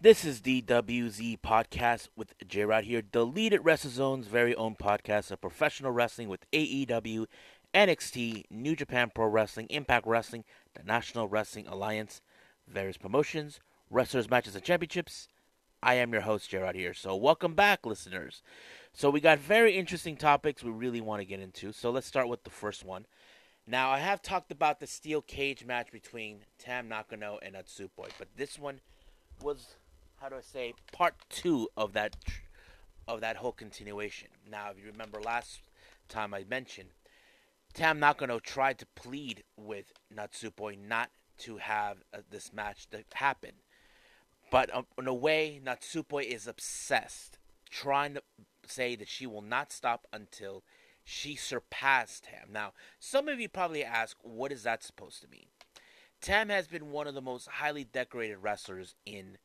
This is the WZ podcast with J Rod here, deleted WrestleZone's very own podcast of professional wrestling with AEW, NXT, New Japan Pro Wrestling, Impact Wrestling, the National Wrestling Alliance, various promotions, wrestlers, matches, and championships. I am your host, Rod here. So, welcome back, listeners. So, we got very interesting topics we really want to get into. So, let's start with the first one. Now, I have talked about the steel cage match between Tam Nakano and Natsupoi, but this one was how do I say part two of that of that whole continuation. Now, if you remember last time I mentioned, Tam Nakano tried to plead with Natsupoi not to have uh, this match to happen, but um, in a way, Natsupoi is obsessed, trying to say that she will not stop until she surpassed him. Now, some of you probably ask, what is that supposed to mean? Tam has been one of the most highly decorated wrestlers in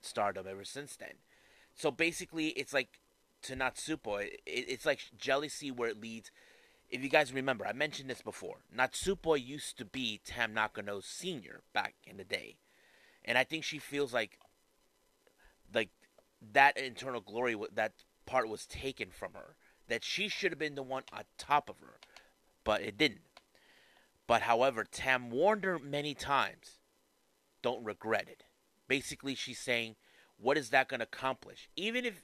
stardom ever since then. So basically, it's like to Natsupoi, it's like jealousy where it leads. If you guys remember, I mentioned this before. Natsupoi used to be Tam Nakano's senior back in the day, and I think she feels like, like that internal glory, that part was taken from her. That she should have been the one on top of her, but it didn't. But however, Tam warned her many times. Don't regret it. Basically, she's saying, what is that going to accomplish? Even if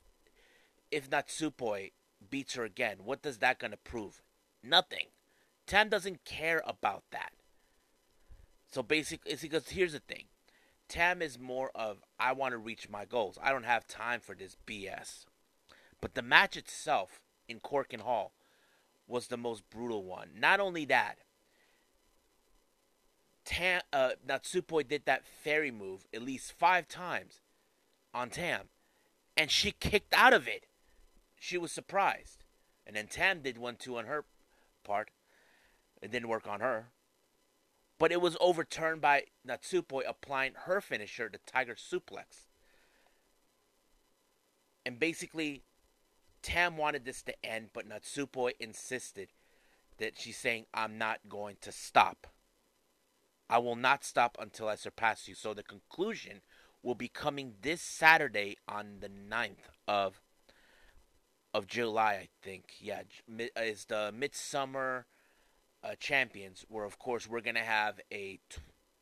if Natsupoi beats her again, what does that going to prove? Nothing. Tam doesn't care about that. So basically, because here's the thing. Tam is more of I want to reach my goals. I don't have time for this BS. But the match itself in Korakuen Hall was the most brutal one. Not only that, Tam, uh, Natsupoi did that fairy move at least five times on Tam, and she kicked out of it. She was surprised. And then Tam did one too on her part. It didn't work on her. But it was overturned by Natsupoi applying her finisher, the Tiger Suplex. And basically, Tam wanted this to end, but Natsupoi insisted that she's saying, I'm not going to stop. I will not stop until I surpass you. So the conclusion will be coming this Saturday on the 9th of of July, I think. Yeah, is the Midsummer uh, Champions, where of course we're gonna have a t-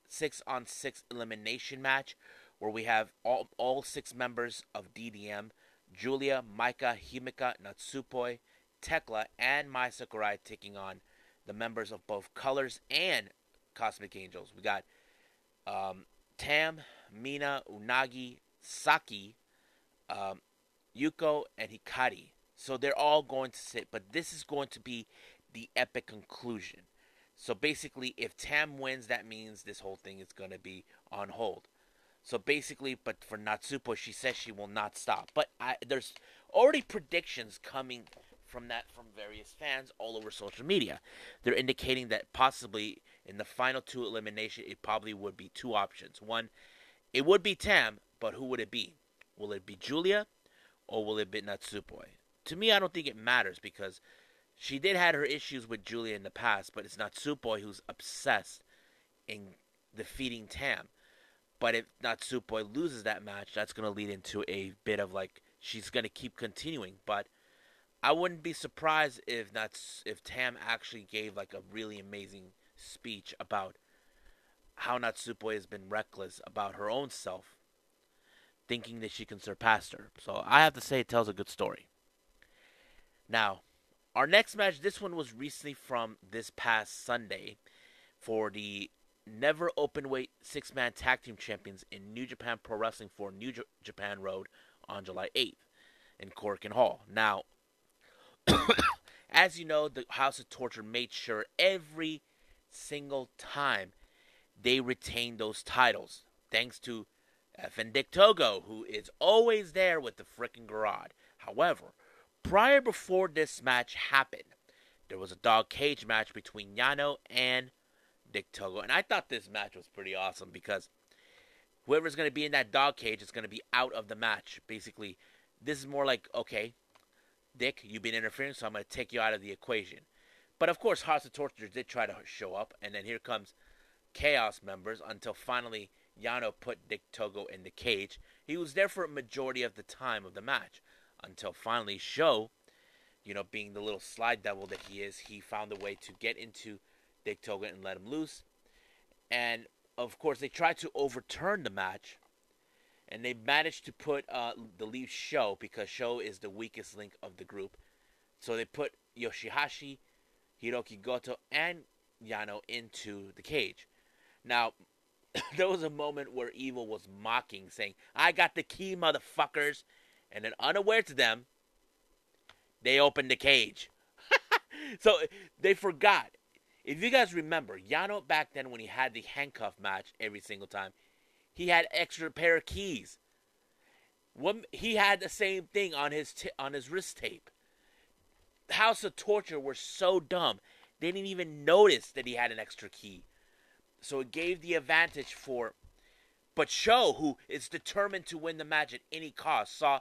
six on six elimination match, where we have all all six members of DDM: Julia, Maika, Himika, Natsupoi, Thekla, and Mai Sakurai taking on the members of both Colors and Cosmic Angels. We got um, Tam, Mina, Unagi, Saki, um, Yuko, and Hikari. So they're all going to sit, but this is going to be the epic conclusion. So basically, if Tam wins, that means this whole thing is going to be on hold. So basically, but for Natsupo, she says she will not stop. But I, there's already predictions coming from that from various fans all over social media. They're indicating that possibly in the final two elimination, it probably would be two options. One, it would be Tam, but who would it be? Will it be Julia or will it be Natsupoi? To me, I don't think it matters because she did had her issues with Julia in the past, but it's Natsupoi who's obsessed in defeating Tam. But if Natsupoi loses that match, that's going to lead into a bit of like she's going to keep continuing. But I wouldn't be surprised if that's if Tam actually gave like a really amazing speech about how Natsupoi has been reckless about her own self, thinking that she can surpass her. So I have to say it tells a good story. Now, our next match, this one was recently from this past Sunday for the never open weight six man tag team champions in New Japan Pro Wrestling for New J- Japan Road on July 8th in Korakuen Hall. Now, as you know, the House of Torture made sure every single time they retain those titles. Thanks to Dick Togo, who is always there with the freaking garage. However, prior before this match happened, there was a dog cage match between Yano and Dick Togo. And I thought this match was pretty awesome because whoever's going to be in that dog cage is going to be out of the match. Basically, this is more like, okay, Dick, you've been interfering, so I'm going to take you out of the equation. But of course, House of Torture did try to show up, and then here comes Chaos members until finally Yano put Dick Togo in the cage. He was there for a majority of the time of the match until finally Sho, you know, being the little slide devil that he is, he found a way to get into Dick Togo and let him loose. And of course, they tried to overturn the match, and they managed to put uh, the leave Sho because Sho is the weakest link of the group. So they put Yoshihashi, Hiroki Goto, and Yano into the cage. Now, there was a moment where Evil was mocking, saying, I got the key, motherfuckers. And then, unaware to them, they opened the cage. so they forgot. If you guys remember, Yano back then, when he had the handcuff match every single time, he had extra pair of keys. He had the same thing on his t- on his wrist tape. House of Torture were so dumb. They didn't even notice that he had an extra key. So it gave the advantage for. But Sho, who is determined to win the match at any cost, saw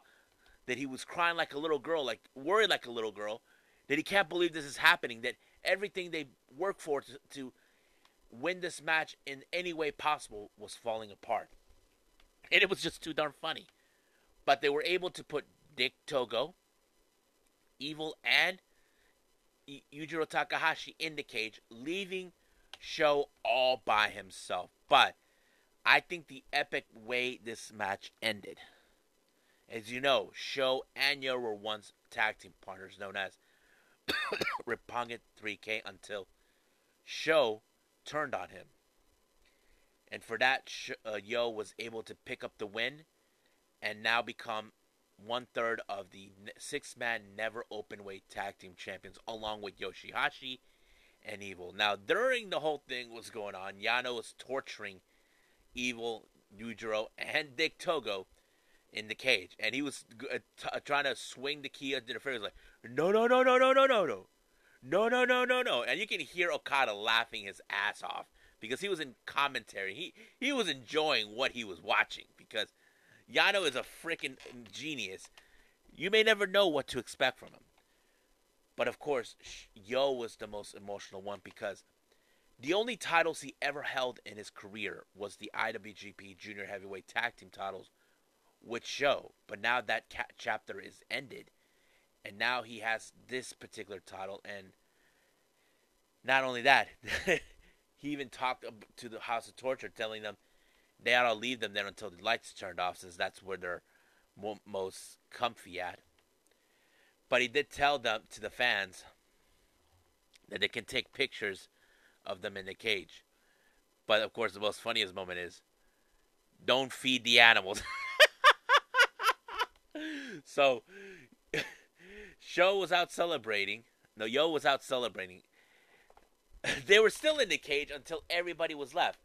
that he was crying like a little girl, like worried like a little girl, that he can't believe this is happening, that everything they work for to, to win this match in any way possible was falling apart. And it was just too darn funny. But they were able to put Dick Togo, Evil, and Yujiro Takahashi in the cage, leaving Sho all by himself. But I think the epic way this match ended. As you know, Sho and Yo were once tag team partners known as Roppongi 3K until Sho turned on him. And for that, uh, Yo was able to pick up the win and now become one third of the six man never open weight tag team champions, along with Yoshihashi and Evil. Now, during the whole thing was going on, Yano was torturing Evil, Yujiro, and Dick Togo in the cage, and he was uh, t- uh, trying to swing the key into the face. Like, no, no, no, no, no, no, no, no, no, no, no, no, no, and you can hear Okada laughing his ass off because he was in commentary. He he was enjoying what he was watching because Yano is a freaking genius. You may never know what to expect from him. But of course, Yo was the most emotional one because the only titles he ever held in his career was the IWGP Junior Heavyweight Tag Team titles with Sho. But now that ca- chapter is ended, and now he has this particular title. And not only that, he even talked to the House of Torture, telling them they ought to leave them there until the lights turned off, since that's where they're mo- most comfy at. But he did tell them to the fans that they can take pictures of them in the cage. But of course, the most funniest moment is don't feed the animals. so, Sho was out celebrating. No, Yo was out celebrating. they were still in the cage until everybody was left.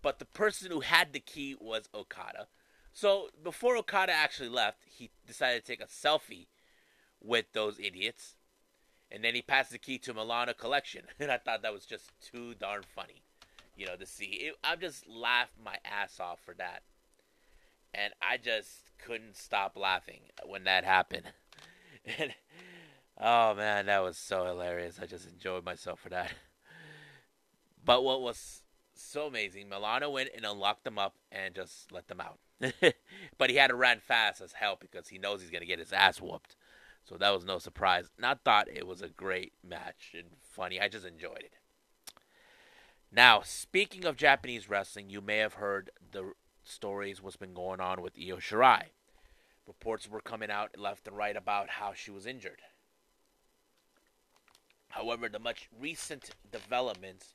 But the person who had the key was Okada. So before Okada actually left, he decided to take a selfie with those idiots. And then he passed the key to Milano Collection. And I thought that was just too darn funny, you know, to see. It, I just laughed my ass off for that. And I just couldn't stop laughing when that happened. Oh man, that was so hilarious. I just enjoyed myself for that. But what was so amazing, Milano went and unlocked them up and just let them out. but he had to run fast as hell because he knows he's going to get his ass whooped. So that was no surprise. Not thought it was a great match and funny. I just enjoyed it. Now, speaking of Japanese wrestling, you may have heard the stories what's been going on with Io Shirai. Reports were coming out left and right about how she was injured. However, the much recent developments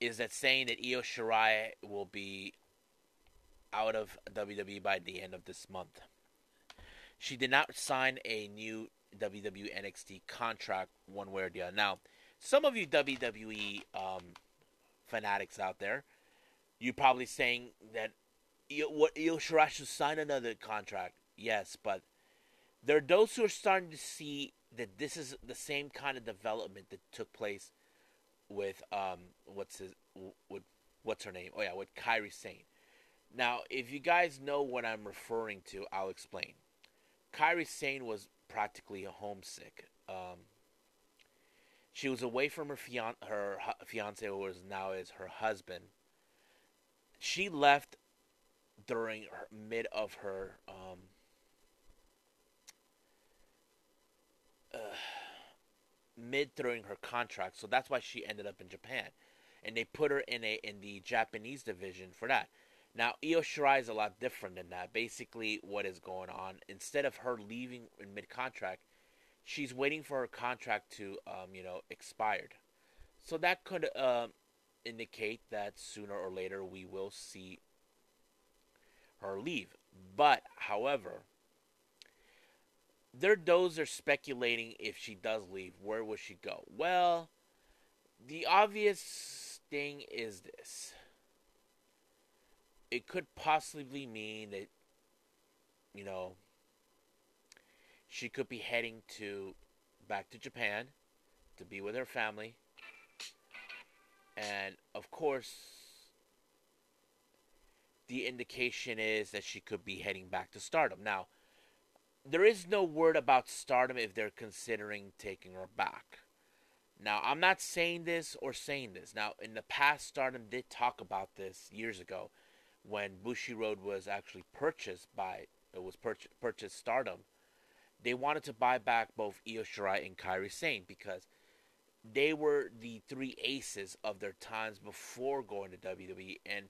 is that saying that Io Shirai will be out of WWE by the end of this month. She did not sign a new WWE NXT contract one way or the other. Now, some of you WWE um, fanatics out there, you're probably saying that what Io Shirai should sign another contract. Yes, but there are those who are starting to see that this is the same kind of development that took place with um what's his with what's her name? Oh yeah, with Kairi Sane. Now, if you guys know what I'm referring to, I'll explain. Kairi Sane was practically homesick. Um, she was away from her fian- her fiance, who was now is her husband, she left during her, mid of her um, uh, mid during her contract, so that's why she ended up in Japan, and they put her in a in the Japanese division for that. Now Io Shirai is a lot different than that. Basically, what is going on? Instead of her leaving in mid contract, she's waiting for her contract to um, you know expired. So that could uh, indicate that sooner or later we will see her leave. But however, there those are speculating if she does leave, where will she go? Well, the obvious thing is this. It could possibly mean that you know she could be heading to back to Japan to be with her family. And of course the indication is that she could be heading back to Stardom. Now, there is no word about Stardom if they're considering taking her back. Now, I'm not saying this or saying this. Now, in the past, Stardom did talk about this years ago when Bushiroad was actually purchased by it was purchased, purchased Stardom. They wanted to buy back both Io Shirai and Kairi Sane because they were the three aces of their times before going to WWE, and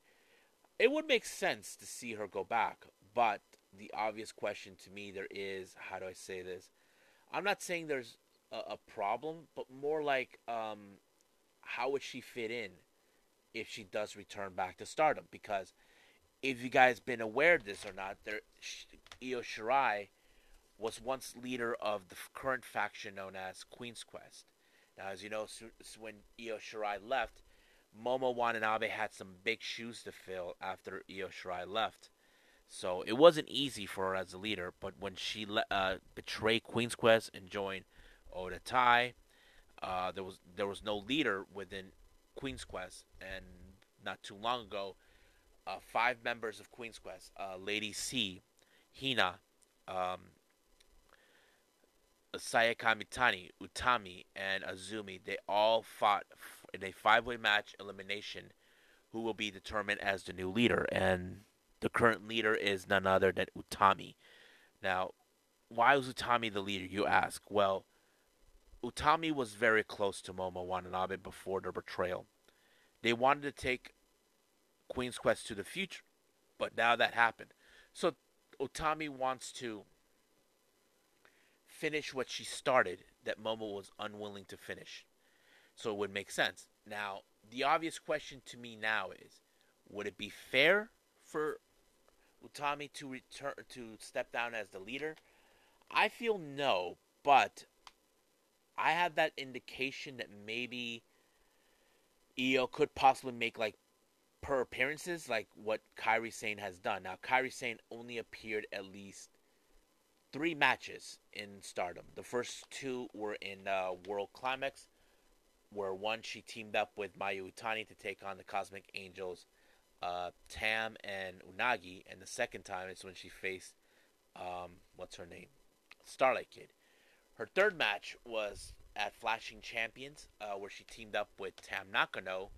it would make sense to see her go back. But the obvious question to me there is how do I say this? I'm not saying there's a, a problem, but more like um, how would she fit in if she does return back to Stardom? Because if you guys been aware of this or not, there Io Shirai was once leader of the current faction known as Queen's Quest. Now, as you know, when Io Shirai left, Momo Watanabe had some big shoes to fill after Io Shirai left. So it wasn't easy for her as a leader, but when she le- uh, betrayed Queen's Quest and joined Oedo Tai, uh, there was there was no leader within Queen's Quest, and not too long ago, uh, five members of Queen's Quest, uh, Lady C, Hina, um, Saya Kamitani, Utami, and Azumi, they all fought in a five-way match elimination who will be determined as the new leader. And the current leader is none other than Utami. Now, why was Utami the leader, you ask? Well, Utami was very close to Momo Watanabe before their betrayal. They wanted to take Queen's Quest to the future, but now that happened. So Utami wants to finish what she started that Momo was unwilling to finish. So it would make sense. Now, the obvious question to me now is would it be fair for Utami to return to step down as the leader? I feel no, but I have that indication that maybe Io could possibly make like per appearances like what Kairi Sane has done. Now Kairi Sane only appeared at least three matches in Stardom. The first two were in uh, World Climax, where one she teamed up with Mayu Iwatani to take on the Cosmic Angels, uh, Tam and Unagi, and the second time is when she faced um, what's her name, Starlight Kid. Her third match was at Flashing Champions, uh, where she teamed up with Tam Nakano,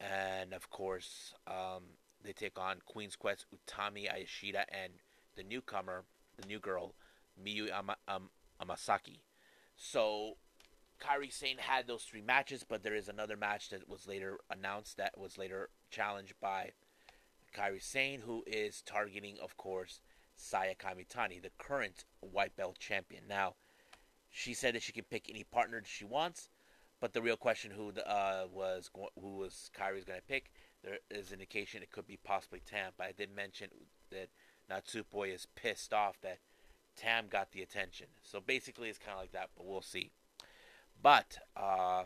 and of course um, they take on Queen's Quest Utami Ayashida and the newcomer the new girl, Miyu Ama, um, Amasaki. So Kairi Sane had those three matches, but there is another match that was later announced that was later challenged by Kairi Sane, who is targeting, of course, Saya Kamitani, the current white belt champion. Now, she said that she can pick any partner she wants, but the real question who the, uh, was who was Kairi's going to pick, there is indication it could be possibly Tam. But I did mention that Natsupoi is pissed off that Tam got the attention. So basically, it's kind of like that, but we'll see. But uh,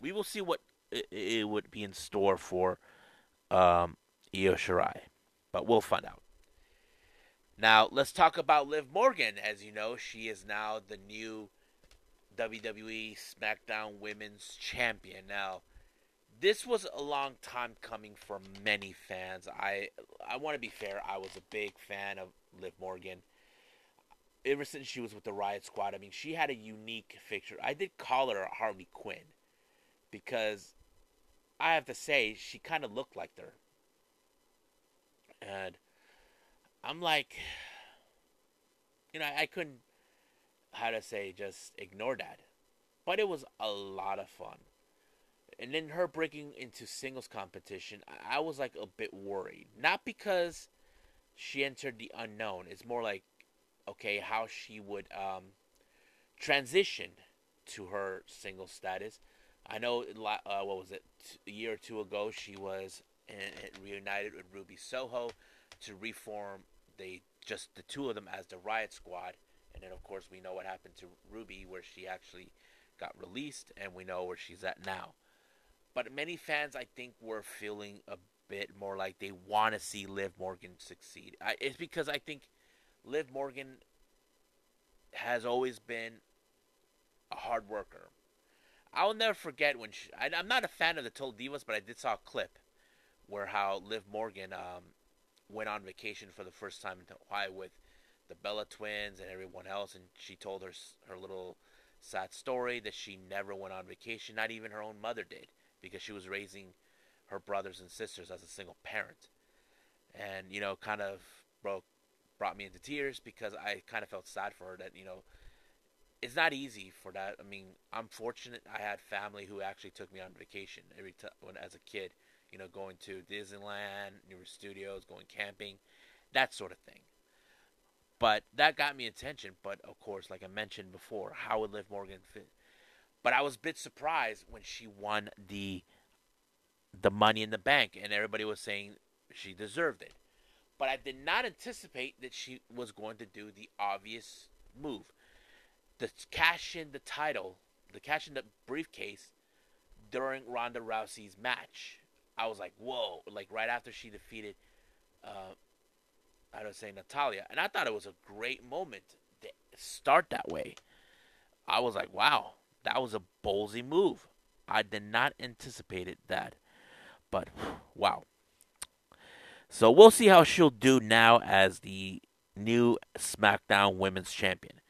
we will see what it, it, would be in store for um, Io Shirai. But we'll find out. Now, let's talk about Liv Morgan. As you know, she is now the new WWE SmackDown Women's Champion. Now, this was a long time coming for many fans. I I want to be fair. I was a big fan of Liv Morgan. Ever since she was with the Riot Squad, I mean, she had a unique fixture. I did call her Harley Quinn because I have to say she kind of looked like her. And I'm like, you know, I couldn't, how to say, just ignore that. But it was a lot of fun. And then her breaking into singles competition, I was like a bit worried. Not because she entered the unknown. It's more like, okay, how she would um, transition to her single status. I know, uh, what was it, a year or two ago, she was reunited with Ruby Soho to reform they just the two of them as the Riot Squad, and then of course we know what happened to Ruby, where she actually got released, and we know where she's at now. But many fans, I think, were feeling a bit more like they want to see Liv Morgan succeed. I, it's because I think Liv Morgan has always been a hard worker. I'll never forget when she, I, am not a fan of the Total Divas, but I did saw a clip where how Liv Morgan um, went on vacation for the first time in Hawaii with the Bella twins and everyone else, and she told her her little sad story that she never went on vacation. Not even her own mother did, because she was raising her brothers and sisters as a single parent, and you know, kind of broke brought me into tears because I kind of felt sad for her that you know it's not easy for that. I mean, I'm fortunate I had family who actually took me on vacation every time when as a kid. You know, going to Disneyland, New Studios, going camping, that sort of thing. But that got me attention. But of course, like I mentioned before, how would Liv Morgan fit? But I was a bit surprised when she won the the Money in the Bank, and everybody was saying she deserved it. But I did not anticipate that she was going to do the obvious move the cash in the title, the cash in the briefcase during Ronda Rousey's match. I was like, whoa! Like right after she defeated, uh, I don't say Natalya. and I thought it was a great moment to start that way. I was like, wow, that was a ballsy move. I did not anticipate it that, but wow. So we'll see how she'll do now as the new SmackDown Women's Champion.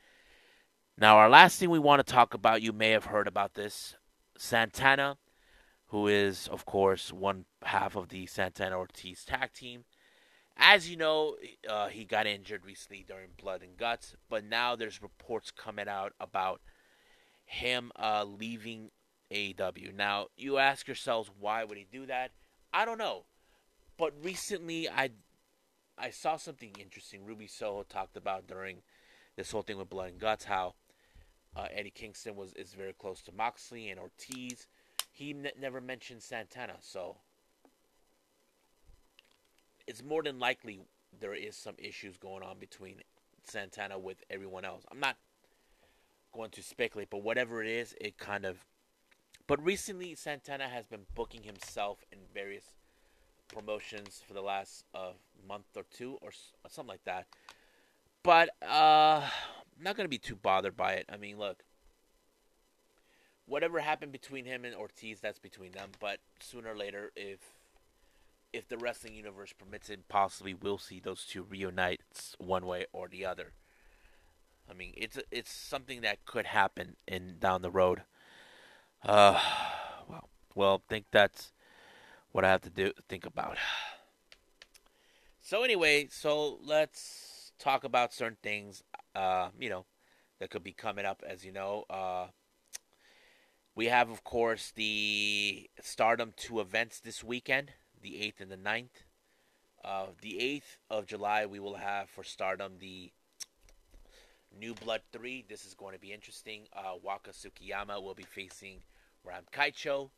Now, our last thing we want to talk about, you may have heard about this Santana, who is, of course, one half of the Santana Ortiz tag team. As you know, uh, he got injured recently during Blood and Guts, but now there's reports coming out about him uh, leaving AEW. Now, you ask yourselves, why would he do that? I don't know. But recently, I I saw something interesting. Ruby Soho talked about during this whole thing with Blood and Guts how uh, Eddie Kingston was is very close to Moxley and Ortiz. He n- never mentioned Santana, so it's more than likely there is some issues going on between Santana with everyone else. I'm not going to speculate, but whatever it is, it kind of. But recently, Santana has been booking himself in various promotions for the last uh, month or two, or something like that. But uh, I'm not going to be too bothered by it. I mean, look, whatever happened between him and Ortiz, that's between them. But sooner or later, if if the wrestling universe permits it, possibly we'll see those two reunite one way or the other. I mean, it's it's something that could happen in down the road. Uh, well, well, think that's what I have to do think about. So anyway, so let's talk about certain things uh, you know, that could be coming up, as you know. Uh, we have, of course, the Stardom 2 events this weekend, the 8th and the 9th. Uh, the 8th of July, we will have for Stardom the New Blood 3. This is going to be interesting. Uh, Waka Tsukiyama will be facing Ram Kaicho.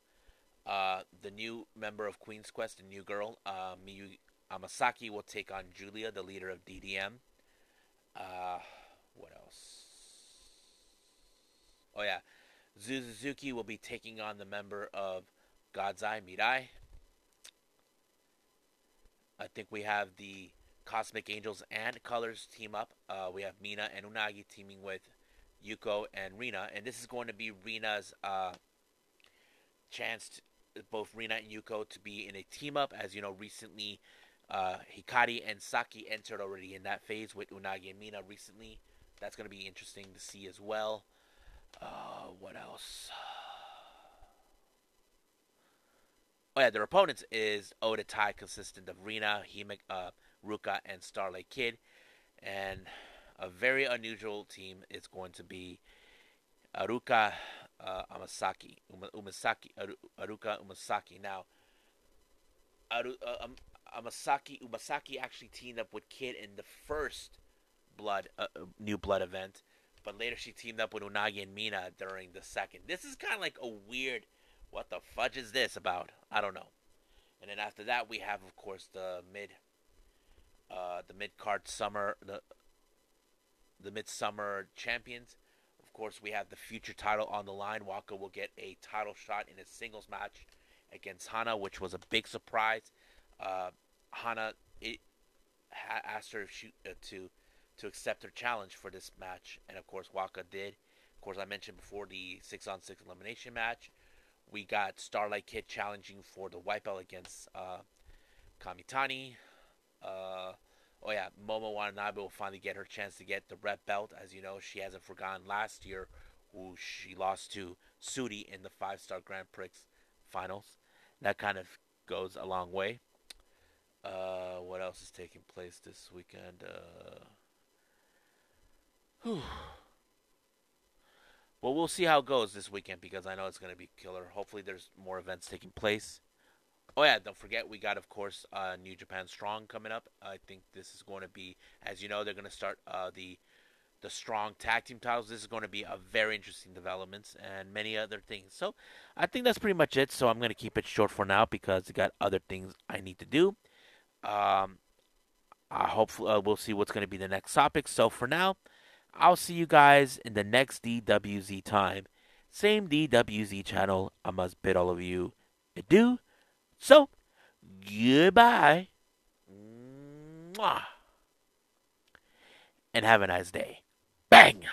Uh, the new member of Queen's Quest, the new girl, uh, Miyu Amasaki, will take on Julia, the leader of DDM. Uh, what else? Oh yeah, Suzuki will be taking on the member of God's Eye Mirai. I think we have the Cosmic Angels and Colors team up. Uh, we have Mina and Unagi teaming with Yuko and Rina, and this is going to be Rina's uh, chance, to, both Rina and Yuko, to be in a team up. As you know, recently uh, Hikari and Saki entered already in that phase with Unagi and Mina recently. That's going to be interesting to see as well. Uh, what else? Oh yeah, their opponents is Oedo Tai, consistent of Rina, Hime, uh, Ruka and Starlight Kid. And a very unusual team is going to be Aruka uh, Amasaki. Umasaki. Aruka Umasaki. Now, Aru, uh, um, Amasaki Umasaki actually teamed up with Kid in the first Blood uh, uh, New Blood event, but later she teamed up with Unagi and Mina during the second. This is kind of like a weird. What the fudge is this about? I don't know. And then after that, we have, of course, the mid, uh, the mid card summer, the the midsummer champions. Of course, we have the future title on the line. Waka will get a title shot in a singles match against Hana, which was a big surprise. Uh, Hana it, ha- asked her she, uh, to to accept her challenge for this match, and of course Waka did. Of course, I mentioned before the six on six elimination match. We got Starlight Kid challenging for the white belt against uh, Kamitani. Uh, oh yeah, Momo Watanabe will finally get her chance to get the red belt. As you know, she hasn't forgotten last year who she lost to Syuri in the five star Grand Prix finals. That kind of goes a long way. Uh, what else is taking place this weekend? Uh, well, we'll see how it goes this weekend because I know it's going to be killer. Hopefully, there's more events taking place. Oh yeah, don't forget we got of course uh, New Japan Strong coming up. I think this is going to be, as you know, they're going to start uh, the the Strong Tag Team titles. This is going to be a very interesting developments and many other things. So I think that's pretty much it. So I'm going to keep it short for now because I got other things I need to do. Um, I hope uh, we'll see what's going to be the next topic. So for now, I'll see you guys in the next DWZ time. Same DWZ channel. I must bid all of you adieu. So, goodbye. Mwah. And have a nice day. Bang!